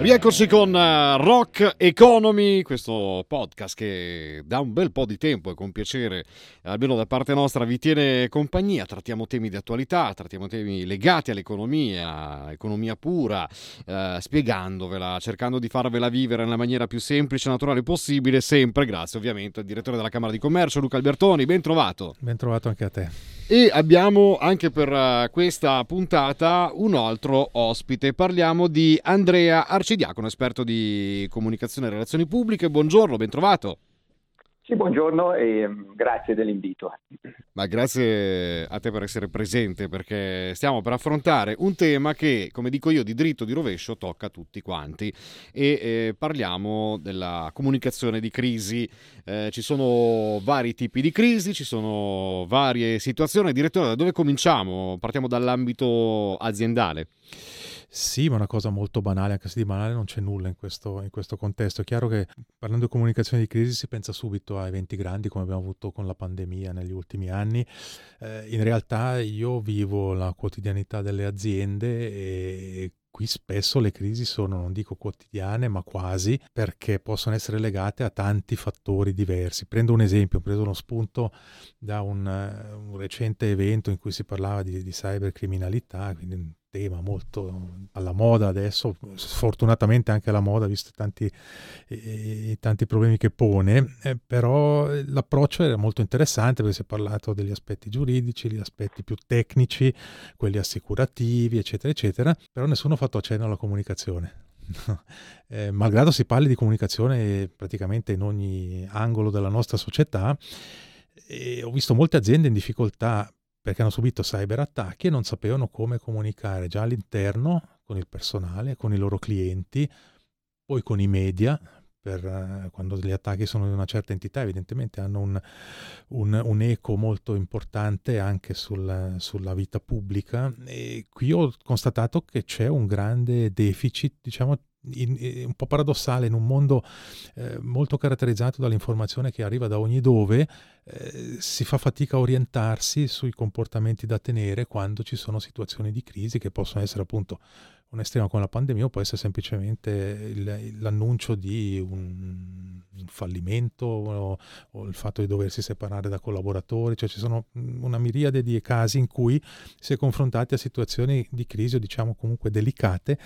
Rieccoci con uh, Rock Economy, questo podcast che da un bel po' di tempo e con piacere, almeno da parte nostra, vi tiene compagnia. Trattiamo temi di attualità, trattiamo temi legati all'economia, economia pura, uh, spiegandovela, cercando di farvela vivere nella maniera più semplice e naturale possibile, sempre grazie ovviamente al direttore della Camera di Commercio, Luca Albertoni. Ben trovato. Ben trovato anche a te. E abbiamo anche per uh, questa puntata un altro ospite. Parliamo di Andrea Arcidiacono, esperto di comunicazione e relazioni pubbliche. Buongiorno, ben trovato. Sì, buongiorno e mm, grazie dell'invito. Ma grazie a te per essere presente perché stiamo per affrontare un tema che, come dico io, di dritto di rovescio tocca a tutti quanti e eh, parliamo della comunicazione di crisi. Eh, ci sono vari tipi di crisi, ci sono varie situazioni. Direttore, da dove cominciamo? Partiamo dall'ambito aziendale. Sì, ma una cosa molto banale, anche se di banale non c'è nulla in questo, in questo, contesto. È chiaro che parlando di comunicazione di crisi si pensa subito a eventi grandi come abbiamo avuto con la pandemia negli ultimi anni. Eh, in realtà io vivo la quotidianità delle aziende e qui spesso le crisi sono, non dico quotidiane, ma quasi, perché possono essere legate a tanti fattori diversi. Prendo un esempio, ho preso uno spunto da un, un recente evento in cui si parlava di, di cybercriminalità, quindi tema molto alla moda adesso, sfortunatamente anche alla moda, visto tanti, i, tanti problemi che pone, eh, però l'approccio era molto interessante perché si è parlato degli aspetti giuridici, gli aspetti più tecnici, quelli assicurativi, eccetera, eccetera, però nessuno ha fatto accenno alla comunicazione. eh, malgrado si parli di comunicazione praticamente in ogni angolo della nostra società, e ho visto molte aziende in difficoltà perché hanno subito cyberattacchi e non sapevano come comunicare già all'interno con il personale, con i loro clienti, poi con i media, per, uh, quando gli attacchi sono di una certa entità evidentemente hanno un, un, un eco molto importante anche sul, sulla vita pubblica. E qui ho constatato che c'è un grande deficit diciamo in, in, un po' paradossale in un mondo eh, molto caratterizzato dall'informazione che arriva da ogni dove, eh, si fa fatica a orientarsi sui comportamenti da tenere quando ci sono situazioni di crisi che possono essere appunto un estremo come la pandemia o può essere semplicemente il, l'annuncio di un, fallimento o, o, il fatto di doversi separare da collaboratori, cioè ci sono una miriade di casi in cui si è confrontati a situazioni di crisi o diciamo comunque delicate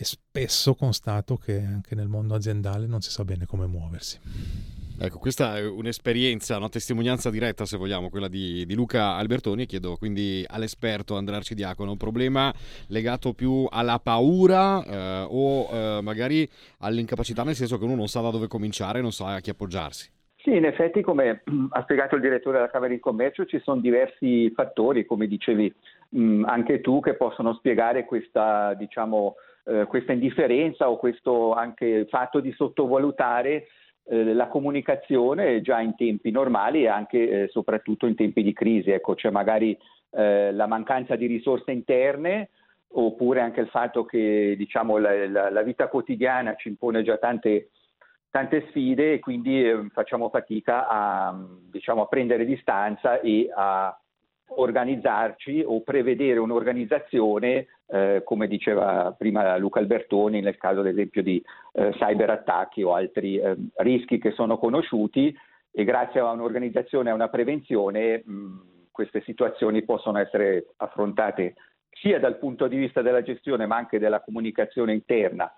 e spesso constato che anche nel mondo aziendale non si sa bene come muoversi. Ecco, questa è un'esperienza, una testimonianza diretta, se vogliamo, quella di, di Luca Albertoni. Chiedo quindi all'esperto Andrea Arcidiacono un problema legato più alla paura eh, o eh, magari all'incapacità, nel senso che uno non sa da dove cominciare, non sa a chi appoggiarsi. Sì, in effetti, come ha spiegato il direttore della Camera di Commercio, ci sono diversi fattori, come dicevi mh, anche tu, che possono spiegare questa, diciamo, eh, questa indifferenza o questo anche fatto di sottovalutare eh, la comunicazione già in tempi normali e anche eh, soprattutto in tempi di crisi. Ecco, c'è magari eh, la mancanza di risorse interne oppure anche il fatto che diciamo, la, la, la vita quotidiana ci impone già tante, tante sfide e quindi facciamo fatica a, diciamo, a prendere distanza e a organizzarci o prevedere un'organizzazione, eh, come diceva prima Luca Albertoni, nel caso ad esempio di eh, cyberattacchi o altri eh, rischi che sono conosciuti e grazie a un'organizzazione e a una prevenzione mh, queste situazioni possono essere affrontate sia dal punto di vista della gestione ma anche della comunicazione interna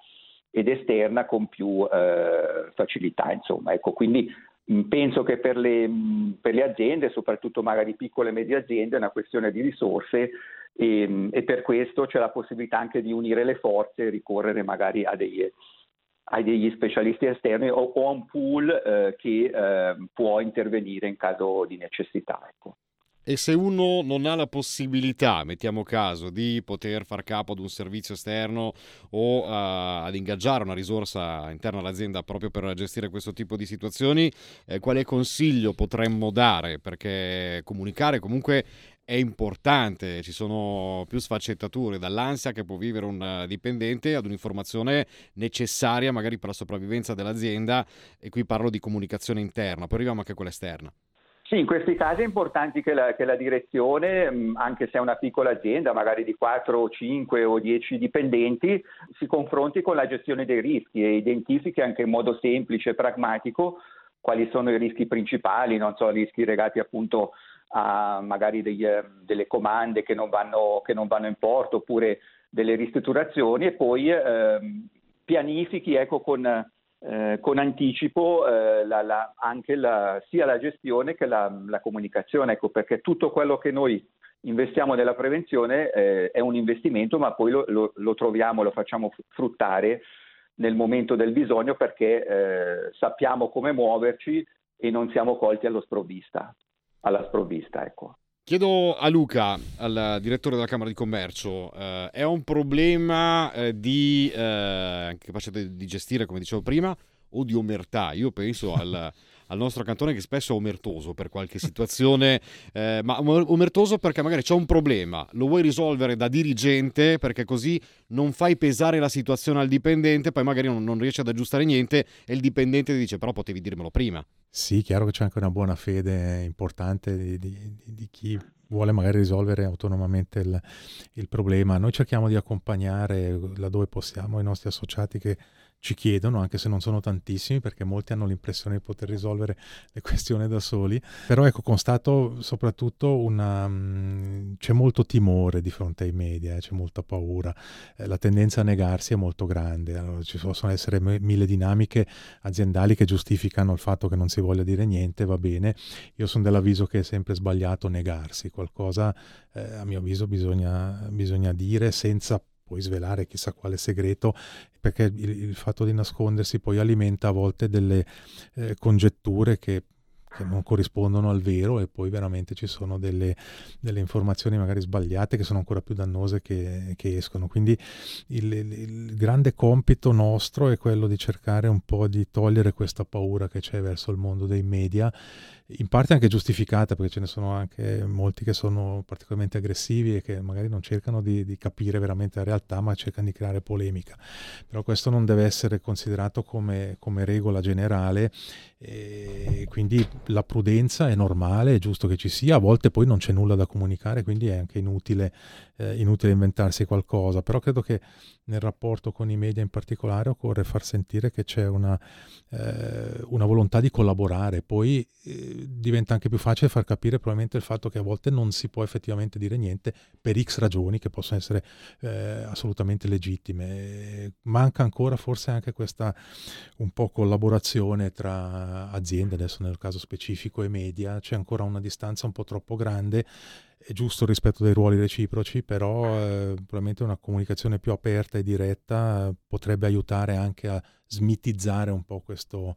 ed esterna con più eh, facilità. Insomma. Ecco, quindi penso che per le, mm, per le, aziende, soprattutto magari piccole e medie aziende, è una questione di risorse e, mm, e, per questo c'è la possibilità anche di unire le forze e ricorrere magari a, degli, a degli specialisti esterni o, o a un pool eh, che eh, può intervenire in caso di necessità. Ecco. E se uno non ha la possibilità, mettiamo caso, di poter far capo ad un servizio esterno o uh, ad ingaggiare una risorsa interna all'azienda proprio per gestire questo tipo di situazioni, eh, quale consiglio potremmo dare? Perché comunicare comunque è importante, ci sono più sfaccettature, dall'ansia che può vivere un dipendente ad un'informazione necessaria magari per la sopravvivenza dell'azienda e qui parlo di comunicazione interna, poi arriviamo anche a quella esterna. Sì, in questi casi è importante che la, che la, direzione, anche se è una piccola azienda, magari di 4, 5 o 10 dipendenti, si confronti con la gestione dei rischi e identifichi anche in modo semplice e pragmatico quali sono i rischi principali, non so, rischi legati appunto a magari degli, eh, delle comande che non, vanno, che non, vanno, in porto oppure delle ristrutturazioni e poi eh, pianifichi ecco, con eh, con anticipo eh, la, la, anche la, sia la gestione che la, comunicazione, ecco, perché tutto quello che noi investiamo nella prevenzione eh, è un investimento, ma poi lo, lo, lo, troviamo, lo facciamo fruttare nel momento del bisogno perché eh, sappiamo come muoverci e non siamo colti allo sprovvista, alla sprovvista. Ecco. Chiedo a Luca, al direttore della Camera di Commercio, eh, è un problema eh, di eh, capacità di gestire, come dicevo prima, o di omertà? Io penso al, al nostro cantone che spesso è omertoso per qualche situazione, eh, ma omertoso perché magari c'è un problema, lo vuoi risolvere da dirigente perché così non fai pesare la situazione al dipendente, poi magari non, non riesci ad aggiustare niente e il dipendente ti dice però potevi dirmelo prima. Sì, chiaro che c'è anche una buona fede importante di, di, di chi vuole magari risolvere autonomamente il, il, problema. Noi cerchiamo di accompagnare laddove possiamo i nostri associati che ci chiedono, anche se non sono tantissimi, perché molti hanno l'impressione di poter risolvere le questioni da soli. Però ecco, constato soprattutto una... Mm, c'è molto timore di fronte ai media, eh, c'è molta paura, eh, la tendenza a negarsi è molto grande. Allora, ci possono essere mille dinamiche aziendali che giustificano il fatto che non si voglia dire niente, va bene. Io sono dell'avviso che è sempre sbagliato negarsi, qualcosa eh, a mio avviso bisogna, bisogna dire senza puoi svelare chissà quale segreto, perché il, il, fatto di nascondersi poi alimenta a volte delle eh, congetture che che non corrispondono al vero e poi veramente ci sono delle, delle informazioni magari sbagliate che sono ancora più dannose che, che escono. Quindi il, il, grande compito nostro è quello di cercare un po' di togliere questa paura che c'è verso il mondo dei media in parte anche giustificata perché ce ne sono anche molti che sono particolarmente aggressivi e che magari non cercano di, di, capire veramente la realtà ma cercano di creare polemica. Però questo non deve essere considerato come, come regola generale quindi la prudenza è normale, è giusto che ci sia, a volte poi non c'è nulla da comunicare, quindi è anche inutile, eh, inutile inventarsi qualcosa, però credo che nel rapporto con i media in particolare occorre far sentire che c'è una, eh, una volontà di collaborare, poi eh, diventa anche più facile far capire probabilmente il fatto che a volte non si può effettivamente dire niente per x ragioni che possono essere eh, assolutamente legittime. Manca ancora forse anche questa un po' collaborazione tra aziende, adesso nel caso specifico, e media, c'è ancora una distanza un po' troppo grande, è giusto rispetto dei ruoli reciproci, però eh, probabilmente una comunicazione più aperta e diretta eh, potrebbe aiutare anche a smitizzare un po' questo,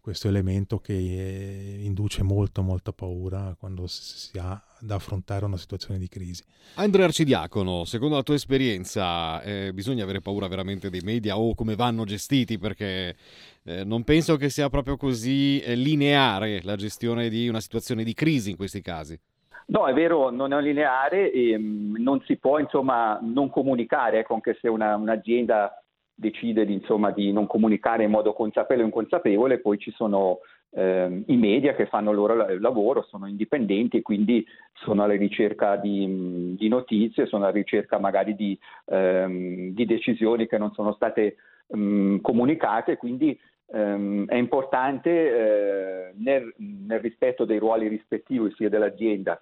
questo elemento che eh, induce molto, molta paura quando si ha da affrontare una situazione di crisi. Andrea Arcidiacono, secondo la tua esperienza, eh, bisogna avere paura veramente dei media o come vanno gestiti? Perché eh, non penso che sia proprio così lineare la gestione di una situazione di crisi in questi casi. No, è vero, non è lineare e mh, mm, non si può insomma non comunicare, ecco, anche se una, un'azienda decide di, insomma, di non comunicare in modo consapevole o inconsapevole, poi ci sono eh, i media che fanno il loro lavoro, sono indipendenti e quindi sono alla ricerca di, di notizie, sono alla ricerca magari di, ehm, di decisioni che non sono state mh, comunicate, quindi ehm, è importante eh, nel, nel, rispetto dei ruoli rispettivi sia dell'azienda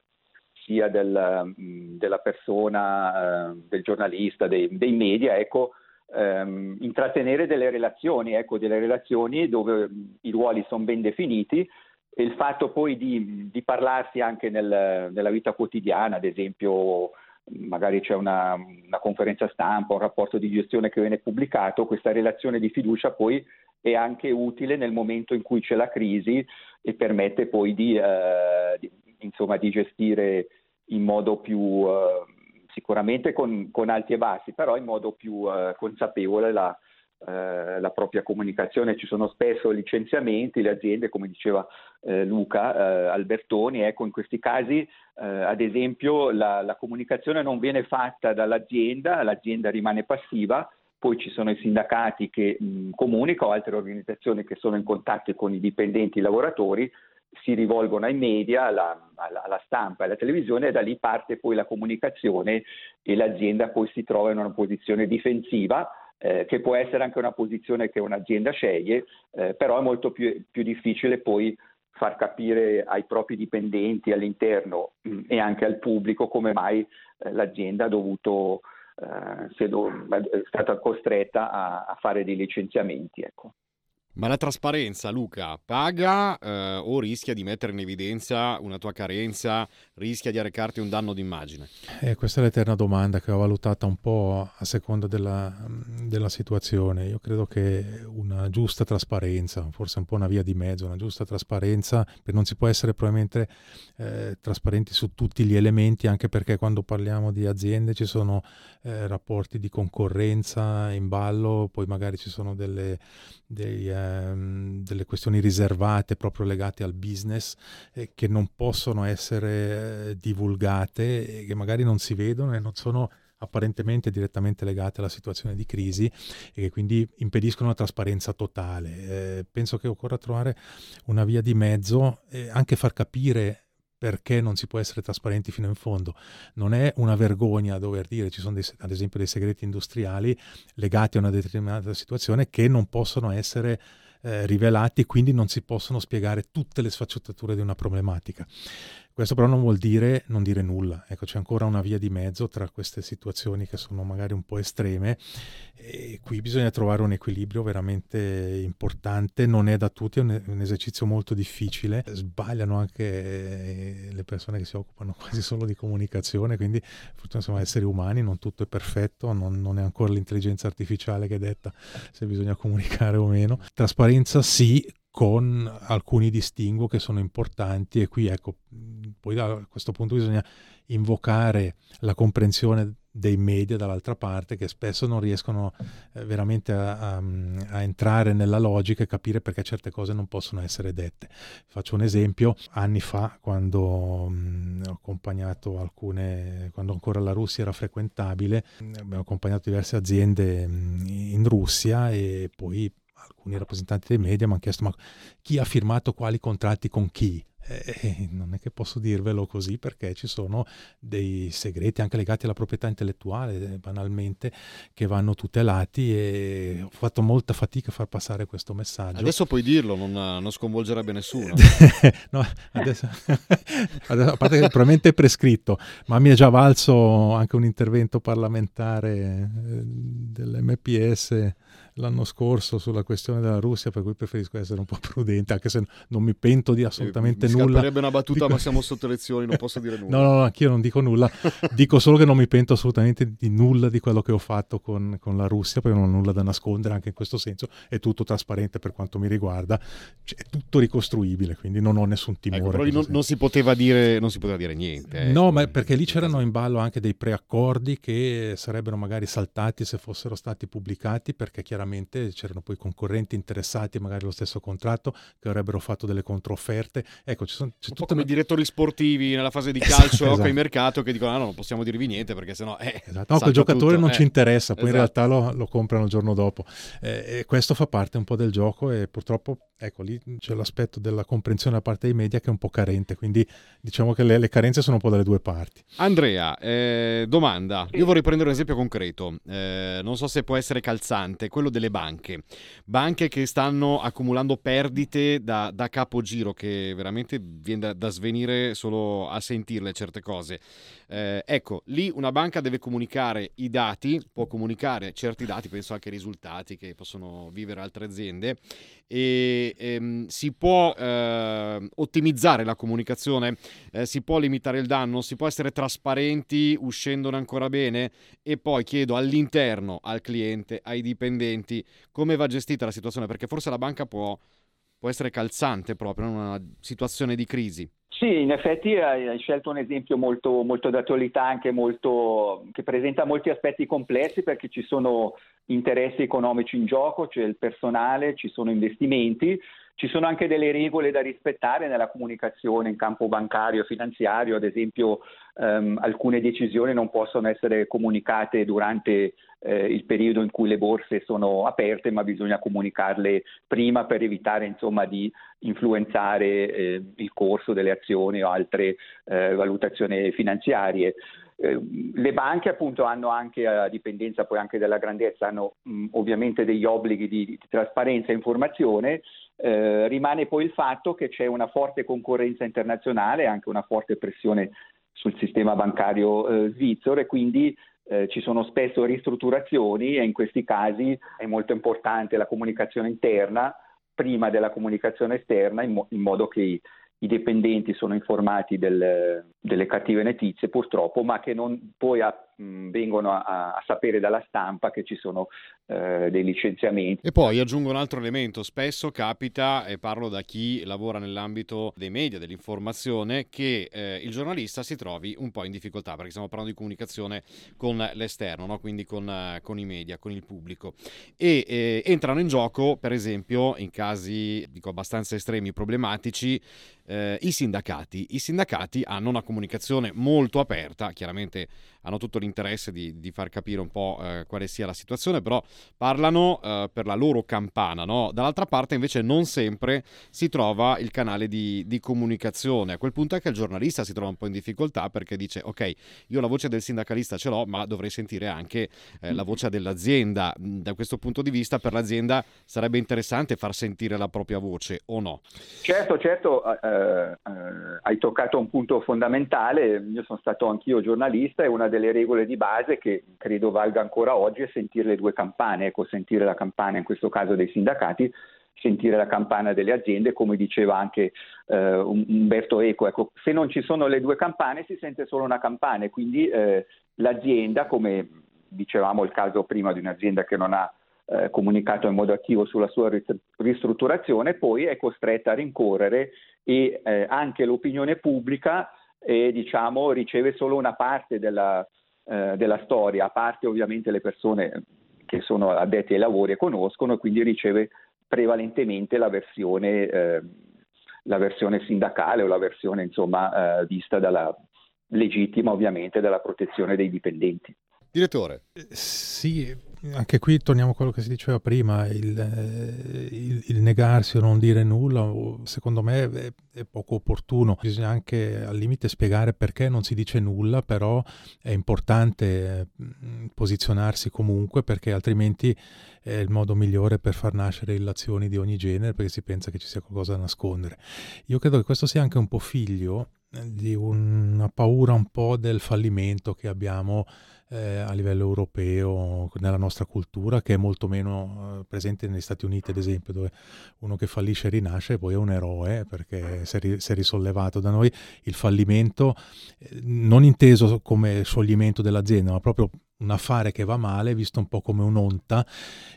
sia del, della persona, eh, del giornalista, dei, dei media, ecco, ehm, intrattenere delle relazioni, ecco, delle relazioni dove i ruoli sono ben definiti e il fatto poi di, di parlarsi anche nel, nella vita quotidiana, ad esempio magari c'è una, una, conferenza stampa, un rapporto di gestione che viene pubblicato, questa relazione di fiducia poi è anche utile nel momento in cui c'è la crisi e permette poi di, eh, di, insomma, di gestire in modo più eh, sicuramente con, con, alti e bassi, però in modo più eh, consapevole la, eh, la propria comunicazione, ci sono spesso licenziamenti, le aziende, come diceva eh, Luca eh, Albertoni, ecco in questi casi eh, ad esempio la, la, comunicazione non viene fatta dall'azienda, l'azienda rimane passiva, poi ci sono i sindacati che comunicano, altre organizzazioni che sono in contatto con i dipendenti, i lavoratori, si rivolgono ai media, alla, alla, stampa e alla televisione e da lì parte poi la comunicazione e l'azienda poi si trova in una posizione difensiva eh, che può essere anche una posizione che un'azienda sceglie, eh, però è molto più, più, difficile poi far capire ai propri dipendenti all'interno mh, mm, e anche al pubblico come mai eh, l'azienda dovuto, eh, è stata costretta a, a, fare dei licenziamenti. Ecco. Ma la trasparenza, Luca, paga eh, o rischia di mettere in evidenza una tua carenza, rischia di arrecarti un danno d'immagine? Eh, questa è l'eterna domanda che ho valutata un po' a seconda della, della, situazione. Io credo che una giusta trasparenza, forse un po' una via di mezzo, una giusta trasparenza, non si può essere probabilmente eh, trasparenti su tutti gli elementi, anche perché quando parliamo di aziende ci sono eh, rapporti di concorrenza in ballo, poi magari ci sono delle, dei eh, ehm, delle questioni riservate proprio legate al business eh, che non possono essere eh, divulgate e che magari non si vedono e non sono apparentemente direttamente legate alla situazione di crisi e che quindi impediscono la trasparenza totale. Eh, penso che occorra trovare una via di mezzo e anche far capire perché non si può essere trasparenti fino in fondo. Non è una vergogna dover dire ci sono dei, ad esempio dei segreti industriali legati a una determinata situazione che non possono essere eh, rivelati quindi non si possono spiegare tutte le sfaccettature di una problematica. Questo però non vuol dire non dire nulla, ecco c'è ancora una via di mezzo tra queste situazioni che sono magari un po' estreme e qui bisogna trovare un equilibrio veramente importante, non è da tutti, è un, esercizio molto difficile, sbagliano anche eh, le persone che si occupano quasi solo di comunicazione, quindi fortuna siamo esseri umani, non tutto è perfetto, non, non è ancora l'intelligenza artificiale che detta se bisogna comunicare o meno. Trasparenza sì, con alcuni distinguo che sono importanti e qui ecco, poi a questo punto bisogna invocare la comprensione dei media dall'altra parte che spesso non riescono eh, veramente a, a, a, entrare nella logica e capire perché certe cose non possono essere dette. Faccio un esempio, anni fa quando mh, ho accompagnato alcune, quando ancora la Russia era frequentabile, abbiamo accompagnato diverse aziende mh, in Russia e poi alcuni rappresentanti dei media mi hanno chiesto ma chi ha firmato quali contratti con chi? Eh, non è che posso dirvelo così perché ci sono dei segreti anche legati alla proprietà intellettuale, eh, banalmente, che vanno tutelati e ho fatto molta fatica a far passare questo messaggio. Adesso puoi dirlo, non, non sconvolgerebbe nessuno. no, adesso, adesso, a parte che probabilmente è prescritto, ma mi è già valso anche un intervento parlamentare eh, dell'MPS l'anno scorso sulla questione della Russia, per cui preferisco essere un po' prudente, anche se non mi pento di assolutamente eh, mi nulla. Sarebbe una battuta, dico... ma siamo sotto elezioni, non posso dire nulla. no, no, no, anch'io non dico nulla, dico solo che non mi pento assolutamente di nulla di quello che ho fatto con, con, la Russia, perché non ho nulla da nascondere anche in questo senso, è tutto trasparente per quanto mi riguarda, cioè, è tutto ricostruibile, quindi non ho nessun ecco, timore. Ecco, però non, non, si poteva dire, non si poteva dire niente. Eh. No, ma perché lì c'erano in ballo anche dei preaccordi che sarebbero magari saltati se fossero stati pubblicati, perché chiaramente c'erano poi concorrenti interessati magari allo stesso contratto che avrebbero fatto delle controfferte. Ecco, ci sono, c'è un po' come una... i direttori sportivi nella fase di calcio esatto. in mercato che dicono ah, no, non possiamo dirvi niente perché sennò eh, esatto. no, quel giocatore tutto. non eh. ci interessa, poi esatto. in realtà lo, lo, comprano il giorno dopo. Eh, e questo fa parte un po' del gioco e purtroppo ecco lì c'è l'aspetto della comprensione da parte dei media che è un po' carente, quindi diciamo che le, le carenze sono un po' dalle due parti. Andrea, eh, domanda, io vorrei prendere un esempio concreto, eh, non so se può essere calzante, quello delle banche, banche che stanno accumulando perdite da, da capogiro che veramente viene da, da, svenire solo a sentirle certe cose. Eh, ecco, lì una banca deve comunicare i dati, può comunicare certi dati, penso anche ai risultati che possono vivere altre aziende e ehm, si può eh, ottimizzare la comunicazione, eh, si può limitare il danno, si può essere trasparenti uscendone ancora bene e poi chiedo all'interno, al cliente, ai dipendenti come va gestita la situazione perché forse la banca può, può essere calzante proprio in una situazione di crisi. Sì, in effetti hai scelto un esempio molto, molto d'attualità, anche molto, che presenta molti aspetti complessi perché ci sono interessi economici in gioco, c'è il personale, ci sono investimenti, ci sono anche delle regole da rispettare nella comunicazione in campo bancario e finanziario, ad esempio ehm, alcune decisioni non possono essere comunicate durante eh, il periodo in cui le borse sono aperte, ma bisogna comunicarle prima per evitare insomma, di influenzare eh, il corso delle azioni o altre eh, valutazioni finanziarie. Eh, le banche appunto hanno anche, a dipendenza poi anche dalla grandezza, hanno mh, ovviamente degli obblighi di, di trasparenza e informazione, eh, rimane poi il fatto che c'è una forte concorrenza internazionale, anche una forte pressione sul sistema bancario eh, svizzero e quindi eh, ci sono spesso ristrutturazioni e in questi casi è molto importante la comunicazione interna prima della comunicazione esterna in, mo- in modo che i, i dipendenti sono informati del, delle cattive notizie purtroppo, ma che non poi a, vengono a, a, sapere dalla stampa che ci sono eh, dei licenziamenti. E poi aggiungo un altro elemento, spesso capita, e parlo da chi lavora nell'ambito dei media, dell'informazione, che eh, il giornalista si trovi un po' in difficoltà, perché stiamo parlando di comunicazione con l'esterno, no? quindi con, eh, con, i media, con il pubblico. E eh, entrano in gioco, per esempio, in casi dico, abbastanza estremi, problematici, eh, i sindacati. I sindacati hanno una comunicazione molto aperta, chiaramente hanno tutto l'interesse di, di far capire un po' eh, quale sia la situazione, però parlano eh, per la loro campana. No? Dall'altra parte invece non sempre si trova il canale di, di, comunicazione. A quel punto è che il giornalista si trova un po' in difficoltà perché dice ok, io la voce del sindacalista ce l'ho, ma dovrei sentire anche eh, la voce dell'azienda. Mm, da questo punto di vista per l'azienda sarebbe interessante far sentire la propria voce o no? Certo, certo, eh, eh, hai toccato un punto fondamentale. Io sono stato anch'io giornalista e una delle regole di base che credo valga ancora oggi è sentire le due campane, ecco, sentire la campana in questo caso dei sindacati, sentire la campana delle aziende, come diceva anche eh, Umberto Eco, ecco, se non ci sono le due campane si sente solo una campana e quindi eh, l'azienda, come dicevamo il caso prima di un'azienda che non ha eh, comunicato in modo attivo sulla sua ristrutturazione, poi è costretta a rincorrere e eh, anche l'opinione pubblica e diciamo, riceve solo una parte della, eh, della, storia, a parte ovviamente le persone che sono addetti ai lavori e conoscono, e quindi riceve prevalentemente la versione, eh, la versione sindacale o la versione insomma, eh, vista dalla legittima ovviamente dalla protezione dei dipendenti. Direttore. Eh, sì, anche qui torniamo a quello che si diceva prima, il, eh, il, il negarsi o non dire nulla, secondo me è, è, poco opportuno. Bisogna anche al limite spiegare perché non si dice nulla, però è importante mm, posizionarsi comunque perché altrimenti è il modo migliore per far nascere illazioni di ogni genere perché si pensa che ci sia qualcosa da nascondere. Io credo che questo sia anche un po' figlio di una paura un po' del fallimento che abbiamo eh, a livello europeo, nella nostra cultura, che è molto meno eh, presente negli Stati Uniti, ad esempio, dove uno che fallisce rinasce poi è un eroe perché si è, ri- si è risollevato. Da noi il fallimento, eh, non inteso come scioglimento dell'azienda, ma proprio un affare che va male visto un po' come un'onta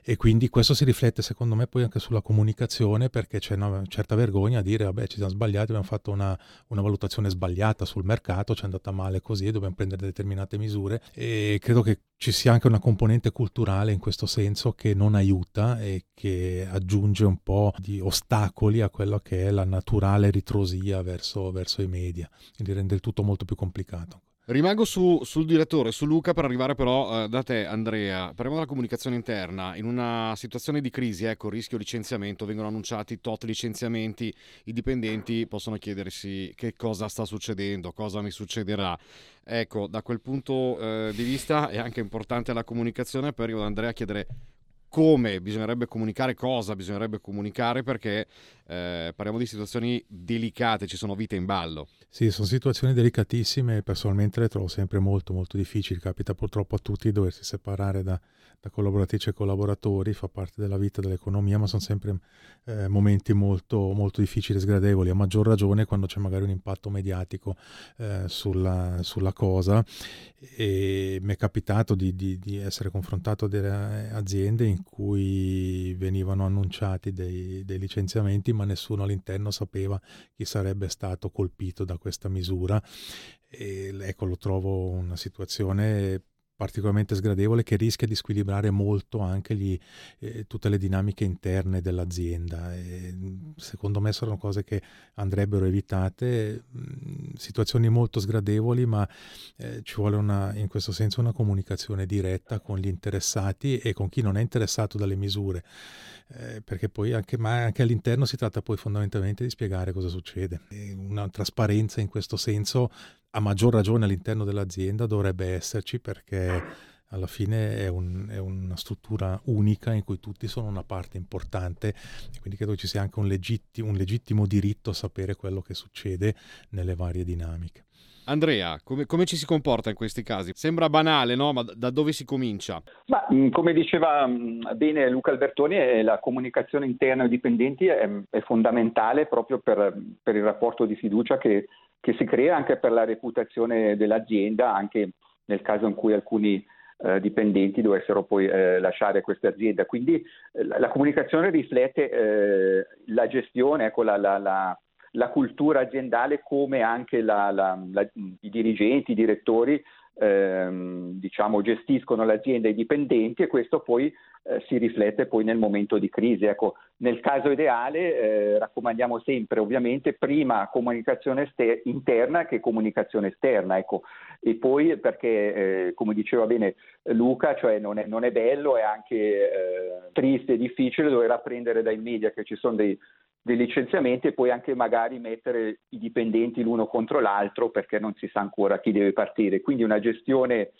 e quindi questo si riflette secondo me poi anche sulla comunicazione perché c'è una certa vergogna a dire vabbè ci siamo sbagliati, abbiamo fatto una, una valutazione sbagliata sul mercato, ci è andata male così, dobbiamo prendere determinate misure e credo che ci sia anche una componente culturale in questo senso che non aiuta e che aggiunge un po' di ostacoli a quello che è la naturale ritrosia verso, verso i media, quindi rende il tutto molto più complicato. Rimango su, sul direttore, su Luca, per arrivare però eh, da te, Andrea. Parliamo della comunicazione interna. In una situazione di crisi, ecco, rischio licenziamento, vengono annunciati tot licenziamenti, i dipendenti possono chiedersi che cosa sta succedendo, cosa mi succederà. Ecco, da quel punto eh, di vista è anche importante la comunicazione, per io ad Andrea chiedere come bisognerebbe comunicare, cosa bisognerebbe comunicare, perché eh, parliamo di situazioni delicate, ci sono vite in ballo. Sì, sono situazioni delicatissime personalmente le trovo sempre molto molto difficili, capita purtroppo a tutti doversi separare da, da collaboratrici e collaboratori, fa parte della vita dell'economia, ma sono sempre eh, momenti molto, molto difficili e sgradevoli, a maggior ragione quando c'è magari un impatto mediatico eh, sulla, sulla, cosa. E mi è capitato di, di, di, essere confrontato a delle aziende in cui venivano annunciati dei, dei licenziamenti, ma nessuno all'interno sapeva chi sarebbe stato colpito da questa misura. E, ecco, lo trovo una situazione particolarmente sgradevole che rischia di squilibrare molto anche gli, eh, tutte le dinamiche interne dell'azienda. E, secondo me sono cose che andrebbero evitate, mh, situazioni molto sgradevoli, ma eh, ci vuole una, in questo senso una comunicazione diretta con gli interessati e con chi non è interessato dalle misure. Eh, perché poi anche, anche, all'interno si tratta poi fondamentalmente di spiegare cosa succede. E una trasparenza in questo senso a maggior ragione all'interno dell'azienda dovrebbe esserci perché alla fine è, un, è, una struttura unica in cui tutti sono una parte importante e quindi credo ci sia anche un, legitti, un legittimo diritto a sapere quello che succede nelle varie dinamiche. Andrea, come, come, ci si comporta in questi casi? Sembra banale, no? Ma da dove si comincia? Ma, mm, come diceva mm, bene Luca Albertoni, la comunicazione interna ai dipendenti è, è fondamentale proprio per, per, il rapporto di fiducia che, che si crea anche per la reputazione dell'azienda, anche nel caso in cui alcuni eh, dipendenti dovessero poi eh, lasciare questa azienda. Quindi eh, la, la, comunicazione riflette eh, la gestione, ecco, la, la, la, cultura aziendale come anche i dirigenti, i direttori ehm, diciamo, gestiscono l'azienda i dipendenti e questo poi eh, si riflette poi nel momento di crisi. Ecco, nel caso ideale eh, raccomandiamo sempre ovviamente prima comunicazione ester- interna che comunicazione esterna, ecco. e poi perché eh, come diceva bene Luca, cioè non, è, non è bello, è anche eh, triste e difficile dover apprendere dai media che ci sono dei dei licenziamenti e poi anche magari mettere i dipendenti l'uno contro l'altro perché non si sa ancora chi deve partire. Quindi una gestione,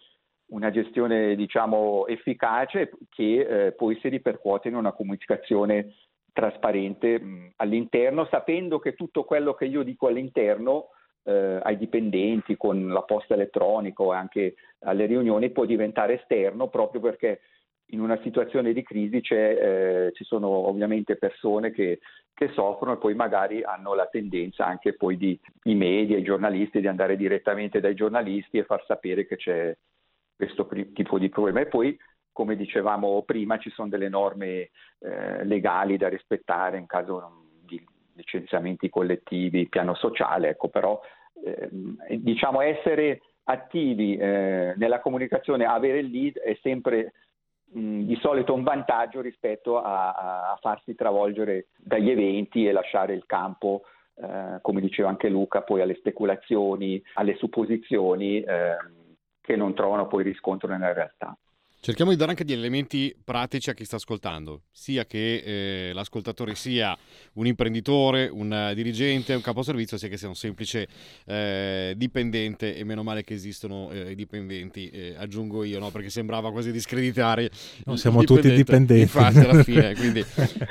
una gestione diciamo, efficace che eh, poi si ripercuote in una comunicazione trasparente mh, all'interno, sapendo che tutto quello che io dico all'interno eh, ai dipendenti con la posta elettronica o anche alle riunioni può diventare esterno proprio perché in una situazione di crisi eh, ci sono ovviamente persone che, che, soffrono e poi magari hanno la tendenza anche poi di, i media, i giornalisti, di andare direttamente dai giornalisti e far sapere che c'è questo tipo di problema. E poi, come dicevamo prima, ci sono delle norme eh, legali da rispettare in caso di licenziamenti collettivi, piano sociale, ecco, però eh, diciamo essere attivi eh, nella comunicazione, avere il lead è sempre di solito un vantaggio rispetto a, a, farsi travolgere dagli eventi e lasciare il campo, eh, come diceva anche Luca, poi alle speculazioni, alle supposizioni eh, che non trovano poi riscontro nella realtà. Cerchiamo di dare anche degli elementi pratici a chi sta ascoltando, sia che eh, l'ascoltatore sia un imprenditore, un dirigente, un caposervizio, sia che sia un semplice eh, dipendente e meno male che esistono eh, i dipendenti, eh, aggiungo io, no? perché sembrava quasi discreditare. No, siamo tutti dipendenti. Infatti alla fine, quindi,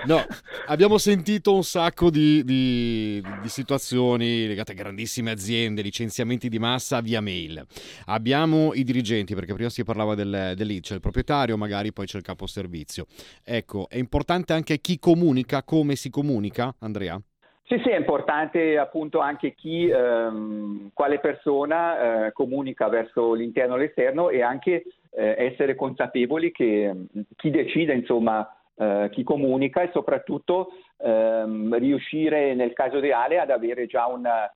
no, abbiamo sentito un sacco di, di, di situazioni legate a grandissime aziende, licenziamenti di massa via mail. Abbiamo i dirigenti, perché prima si parlava del, dell'ICE, proprietario, magari poi c'è il capo servizio. Ecco, è importante anche chi comunica, come si comunica, Andrea? Sì, sì, è importante appunto anche chi, ehm, quale persona eh, comunica verso l'interno e l'esterno e anche eh, essere consapevoli che chi decide, insomma, eh, chi comunica e soprattutto ehm, riuscire nel caso ideale ad avere già una,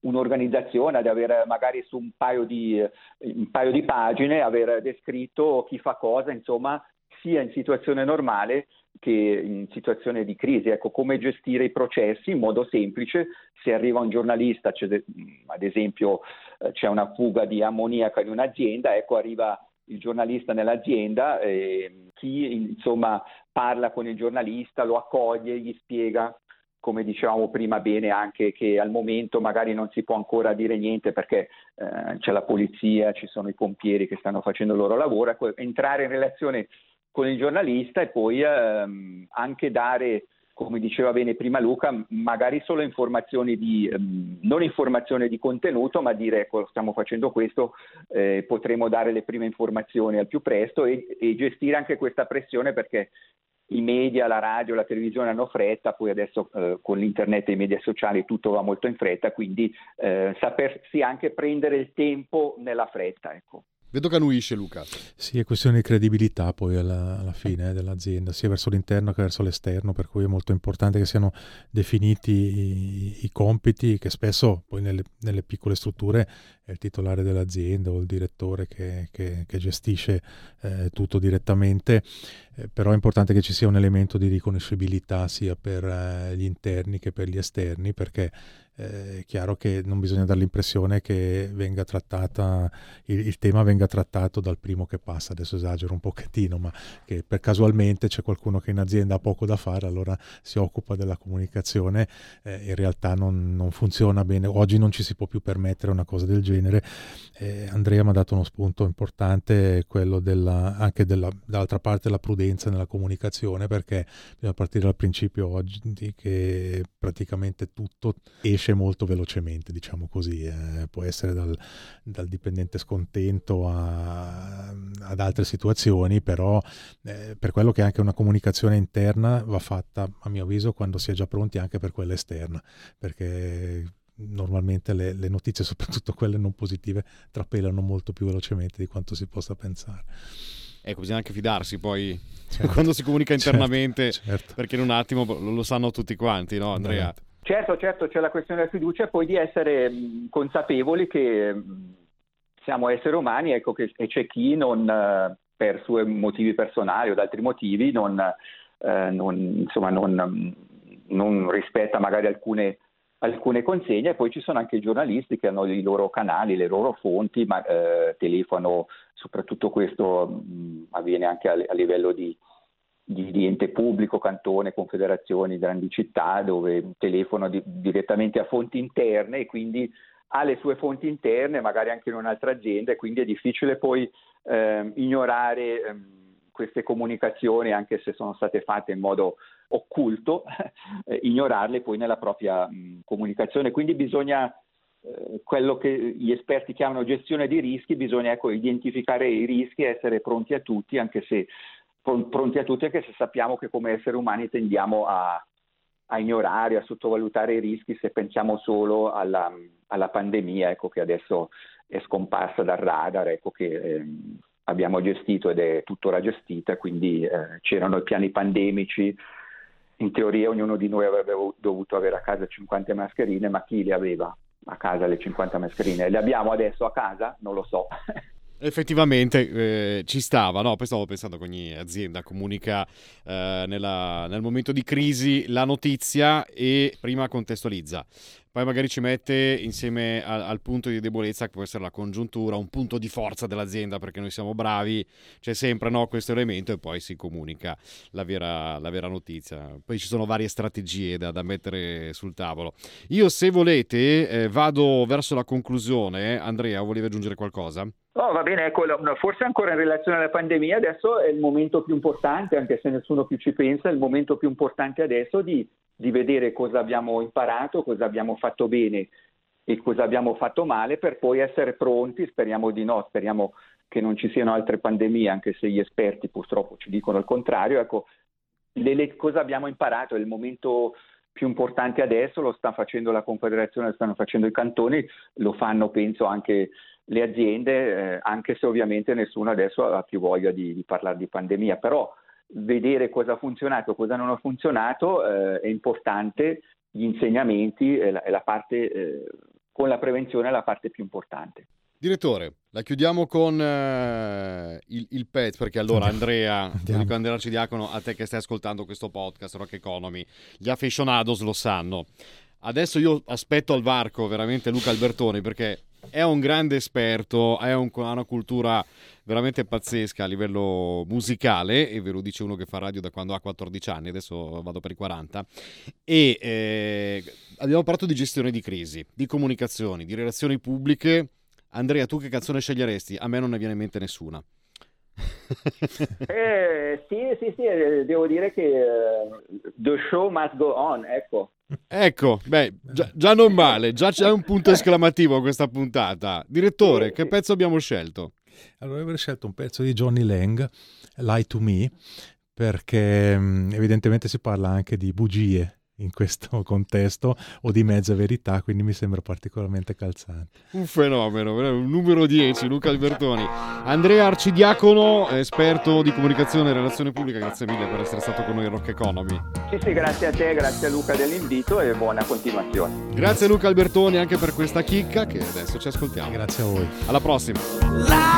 un'organizzazione, ad avere magari su un paio, di, un paio di pagine, aver descritto chi fa cosa, insomma, sia in situazione normale che in situazione di crisi. Ecco, come gestire i processi in modo semplice. Se arriva un giornalista, ad esempio eh, c'è una fuga di ammoniaca in un'azienda, ecco, arriva il giornalista nell'azienda, e chi insomma parla con il giornalista, lo accoglie, gli spiega come dicevamo prima bene anche che al momento magari non si può ancora dire niente perché eh, c'è la polizia, ci sono i pompieri che stanno facendo il loro lavoro, ecco, entrare in relazione con il giornalista e poi ehm, anche dare come diceva bene prima Luca, magari solo informazioni di, ehm, non informazione di contenuto, ma dire ecco stiamo facendo questo, eh, potremo dare le prime informazioni al più presto e, e gestire anche questa pressione perché i media, la radio, la televisione hanno fretta, poi adesso eh, con l'internet e i media sociali tutto va molto in fretta, quindi eh, sapersi anche prendere il tempo nella fretta. Ecco. Vedo che annuisce Luca. Sì, è questione di credibilità poi alla, alla fine eh, dell'azienda, sia verso l'interno che verso l'esterno, per cui è molto importante che siano definiti i, i compiti che spesso poi nelle, nelle, piccole strutture è il titolare dell'azienda o il direttore che, che, che gestisce eh, tutto direttamente, eh, però è importante che ci sia un elemento di riconoscibilità sia per eh, gli interni che per gli esterni, perché è chiaro che non bisogna dare l'impressione che venga trattata, il, il, tema venga trattato dal primo che passa, adesso esagero un pochettino, ma che per casualmente c'è qualcuno che in azienda ha poco da fare, allora si occupa della comunicazione, eh, in realtà non, non, funziona bene, oggi non ci si può più permettere una cosa del genere. Eh, Andrea mi ha dato uno spunto importante, quello della, anche della, dall'altra parte della prudenza nella comunicazione, perché bisogna partire dal principio oggi che praticamente tutto esce cresce molto velocemente, diciamo così. Eh, può essere dal, dal dipendente scontento a, ad altre situazioni, però eh, per quello che è anche una comunicazione interna va fatta, a mio avviso, quando si è già pronti anche per quella esterna, perché normalmente le, le notizie, soprattutto quelle non positive, trapelano molto più velocemente di quanto si possa pensare. Ecco, bisogna anche fidarsi poi certo. quando si comunica certo, internamente, certo, certo. perché in un attimo lo, sanno tutti quanti, no Andrea? Veramente. Certo, certo, c'è la questione della fiducia e poi di essere consapevoli che siamo esseri umani ecco, che, e c'è chi non, uh, per suoi motivi personali o da altri motivi non, uh, non, insomma, non, non rispetta magari alcune, alcune, consegne. E poi ci sono anche i giornalisti che hanno i loro canali, le loro fonti, ma uh, telefono, soprattutto questo mh, avviene anche a, a livello di di, di, ente pubblico, cantone, confederazioni, grandi città, dove telefono di, direttamente a fonti interne e quindi ha le sue fonti interne, magari anche in un'altra azienda, e quindi è difficile poi eh, ignorare eh, queste comunicazioni, anche se sono state fatte in modo occulto, eh, ignorarle poi nella propria mh, comunicazione. Quindi bisogna eh, quello che gli esperti chiamano gestione di rischi, bisogna ecco, identificare i rischi essere pronti a tutti, anche se pronti a tutti anche se sappiamo che come esseri umani tendiamo a, a ignorare, a sottovalutare i rischi se pensiamo solo alla, alla pandemia ecco, che adesso è scomparsa dal radar, ecco, che eh, abbiamo gestito ed è tuttora gestita, quindi eh, c'erano i piani pandemici, in teoria ognuno di noi avrebbe dovuto avere a casa 50 mascherine, ma chi le aveva a casa le 50 mascherine? Le abbiamo adesso a casa? Non lo so. Effettivamente eh, ci stava, no? Poi stavo pensando che ogni azienda comunica eh, nella, nel momento di crisi la notizia e prima contestualizza. Poi magari ci mette insieme a, al punto di debolezza che può essere la congiuntura, un punto di forza dell'azienda perché noi siamo bravi, c'è sempre no, questo elemento e poi si comunica la vera, la vera notizia. Poi ci sono varie strategie da, da mettere sul tavolo. Io se volete eh, vado verso la conclusione. Andrea, volevi aggiungere qualcosa? Oh, va bene, ecco, forse ancora in relazione alla pandemia adesso è il momento più importante, anche se nessuno più ci pensa, è il momento più importante adesso di, di vedere cosa abbiamo imparato, cosa abbiamo fatto bene e cosa abbiamo fatto male per poi essere pronti, speriamo di no, speriamo che non ci siano altre pandemie, anche se gli esperti purtroppo ci dicono il contrario, ecco, le, le, cosa abbiamo imparato è il momento più importante adesso, lo sta facendo la Confederazione, lo stanno facendo i cantoni, lo fanno penso anche le aziende, eh, anche se ovviamente nessuno adesso ha più voglia di, di, parlare di pandemia, però vedere cosa ha funzionato, cosa non ha funzionato eh, è importante, gli insegnamenti è la, è la parte, eh, con la prevenzione è la parte più importante. Direttore, la chiudiamo con uh, il, il, pet perché allora Andrea, dico Andrea Arcidiacono, a te che stai ascoltando questo podcast Rock Economy, gli aficionados lo sanno. Adesso io aspetto al varco veramente Luca Albertoni perché è un grande esperto, ha un, una cultura veramente pazzesca a livello musicale, e ve lo dice uno che fa radio da quando ha 14 anni, adesso vado per i 40, e eh, abbiamo parlato di gestione di crisi, di comunicazioni, di relazioni pubbliche. Andrea, tu che canzone sceglieresti? A me non ne viene in mente nessuna. eh, sì, sì, sì, eh, devo dire che uh, the show must go on, ecco. Ecco, beh, già, già, non male, già c'è un punto esclamativo a questa puntata. Direttore, che pezzo abbiamo scelto? Allora, avrei scelto un pezzo di Johnny Lang, Lie to Me, perché mm, evidentemente si parla anche di bugie in questo contesto o di mezza verità, quindi mi sembra particolarmente calzante. Un fenomeno, un numero 10, Luca Albertoni. Andrea Arcidiacono, esperto di comunicazione e relazione pubblica, grazie mille per essere stato con noi in Rock Economy. Sì, sì, grazie a te, grazie a Luca dell'invito e buona continuazione. Grazie a Luca Albertoni anche per questa chicca che adesso ci ascoltiamo. Grazie a voi. Alla prossima.